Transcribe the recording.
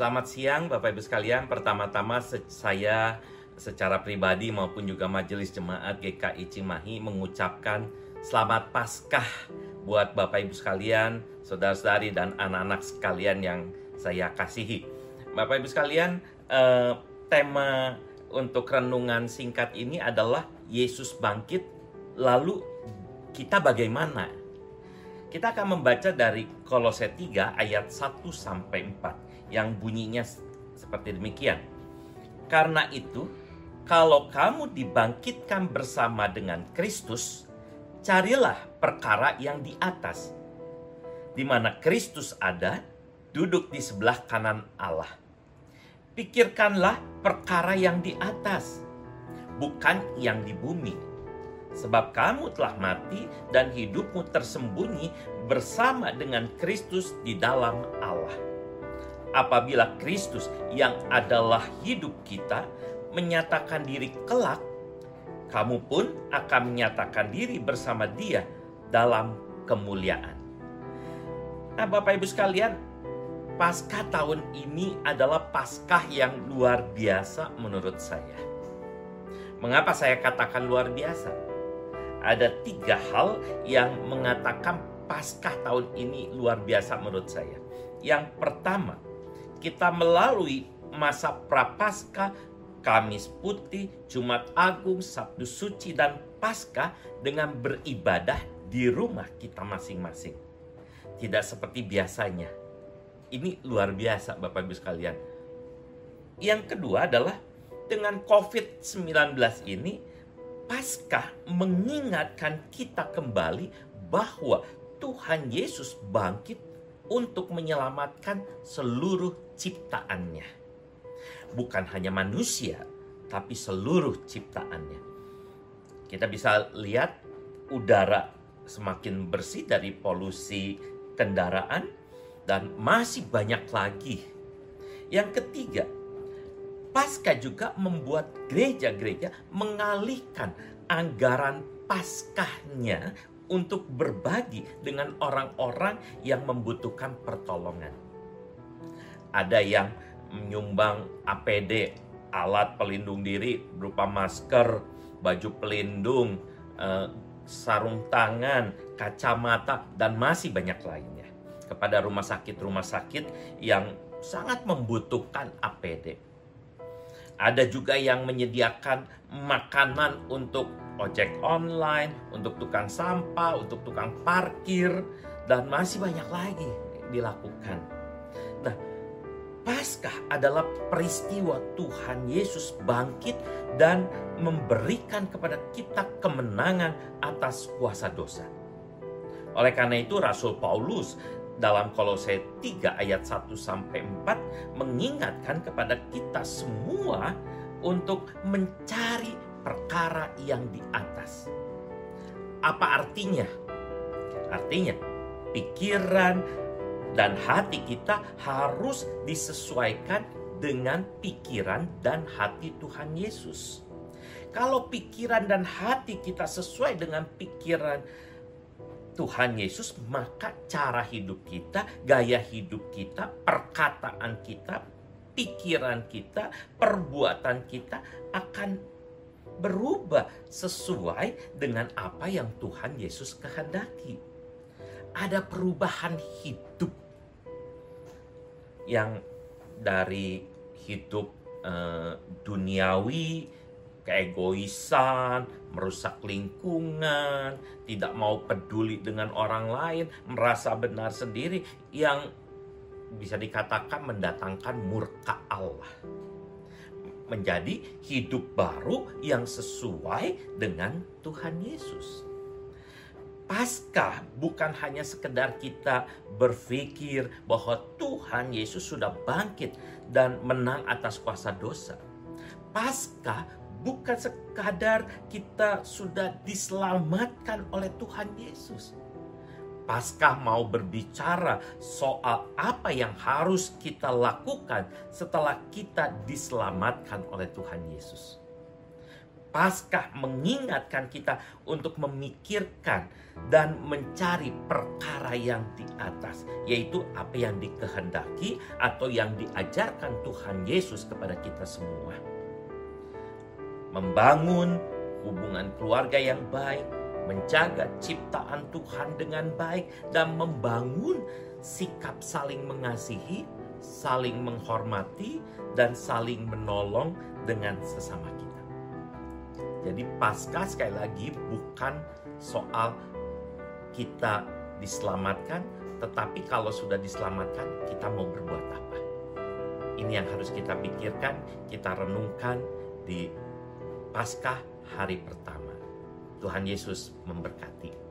Selamat siang Bapak Ibu sekalian. Pertama-tama saya secara pribadi maupun juga majelis jemaat GKI Cimahi mengucapkan selamat Paskah buat Bapak Ibu sekalian, saudara-saudari dan anak-anak sekalian yang saya kasihi. Bapak Ibu sekalian, eh, tema untuk renungan singkat ini adalah Yesus bangkit lalu kita bagaimana? Kita akan membaca dari Kolose 3 ayat 1 sampai 4 yang bunyinya seperti demikian. Karena itu, kalau kamu dibangkitkan bersama dengan Kristus, carilah perkara yang di atas. Di mana Kristus ada, duduk di sebelah kanan Allah. Pikirkanlah perkara yang di atas, bukan yang di bumi. Sebab kamu telah mati dan hidupmu tersembunyi bersama dengan Kristus di dalam Allah. Apabila Kristus yang adalah hidup kita menyatakan diri kelak, kamu pun akan menyatakan diri bersama Dia dalam kemuliaan. Nah, Bapak Ibu sekalian, Paskah tahun ini adalah Paskah yang luar biasa menurut saya. Mengapa saya katakan luar biasa? Ada tiga hal yang mengatakan Paskah tahun ini luar biasa menurut saya. Yang pertama, kita melalui masa prapaskah, Kamis Putih, Jumat Agung, Sabtu Suci, dan Paskah dengan beribadah di rumah kita masing-masing. Tidak seperti biasanya. Ini luar biasa Bapak Ibu sekalian. Yang kedua adalah dengan COVID-19 ini, Paskah mengingatkan kita kembali bahwa Tuhan Yesus bangkit untuk menyelamatkan seluruh ciptaannya. Bukan hanya manusia, tapi seluruh ciptaannya. Kita bisa lihat udara semakin bersih dari polusi kendaraan dan masih banyak lagi. Yang ketiga, Pasca juga membuat gereja-gereja mengalihkan anggaran paskahnya untuk berbagi dengan orang-orang yang membutuhkan pertolongan. Ada yang menyumbang APD, alat pelindung diri berupa masker, baju pelindung, eh, sarung tangan, kacamata, dan masih banyak lainnya kepada rumah sakit-rumah sakit yang sangat membutuhkan APD. Ada juga yang menyediakan makanan untuk ojek online, untuk tukang sampah, untuk tukang parkir, dan masih banyak lagi dilakukan. Nah, Paskah adalah peristiwa Tuhan Yesus bangkit dan memberikan kepada kita kemenangan atas kuasa dosa. Oleh karena itu Rasul Paulus dalam Kolose 3 ayat 1 sampai 4 mengingatkan kepada kita semua untuk mencari perkara yang di atas. Apa artinya? Artinya pikiran dan hati kita harus disesuaikan dengan pikiran dan hati Tuhan Yesus. Kalau pikiran dan hati kita sesuai dengan pikiran Tuhan Yesus, maka cara hidup kita, gaya hidup kita, perkataan kita, pikiran kita, perbuatan kita akan berubah sesuai dengan apa yang Tuhan Yesus kehendaki. Ada perubahan hidup yang dari hidup eh, duniawi, keegoisan, merusak lingkungan, tidak mau peduli dengan orang lain, merasa benar sendiri yang bisa dikatakan mendatangkan murka Allah. Menjadi hidup baru yang sesuai dengan Tuhan Yesus. Paskah bukan hanya sekedar kita berpikir bahwa Tuhan Yesus sudah bangkit dan menang atas kuasa dosa. Paskah bukan sekadar kita sudah diselamatkan oleh Tuhan Yesus. Paskah mau berbicara soal apa yang harus kita lakukan setelah kita diselamatkan oleh Tuhan Yesus. Paskah mengingatkan kita untuk memikirkan dan mencari perkara yang di atas, yaitu apa yang dikehendaki atau yang diajarkan Tuhan Yesus kepada kita semua. Membangun hubungan keluarga yang baik, menjaga ciptaan Tuhan dengan baik, dan membangun sikap saling mengasihi, saling menghormati, dan saling menolong dengan sesama kita. Jadi pasca sekali lagi bukan soal kita diselamatkan, tetapi kalau sudah diselamatkan kita mau berbuat apa. Ini yang harus kita pikirkan, kita renungkan di pasca hari pertama. Tuhan Yesus memberkati.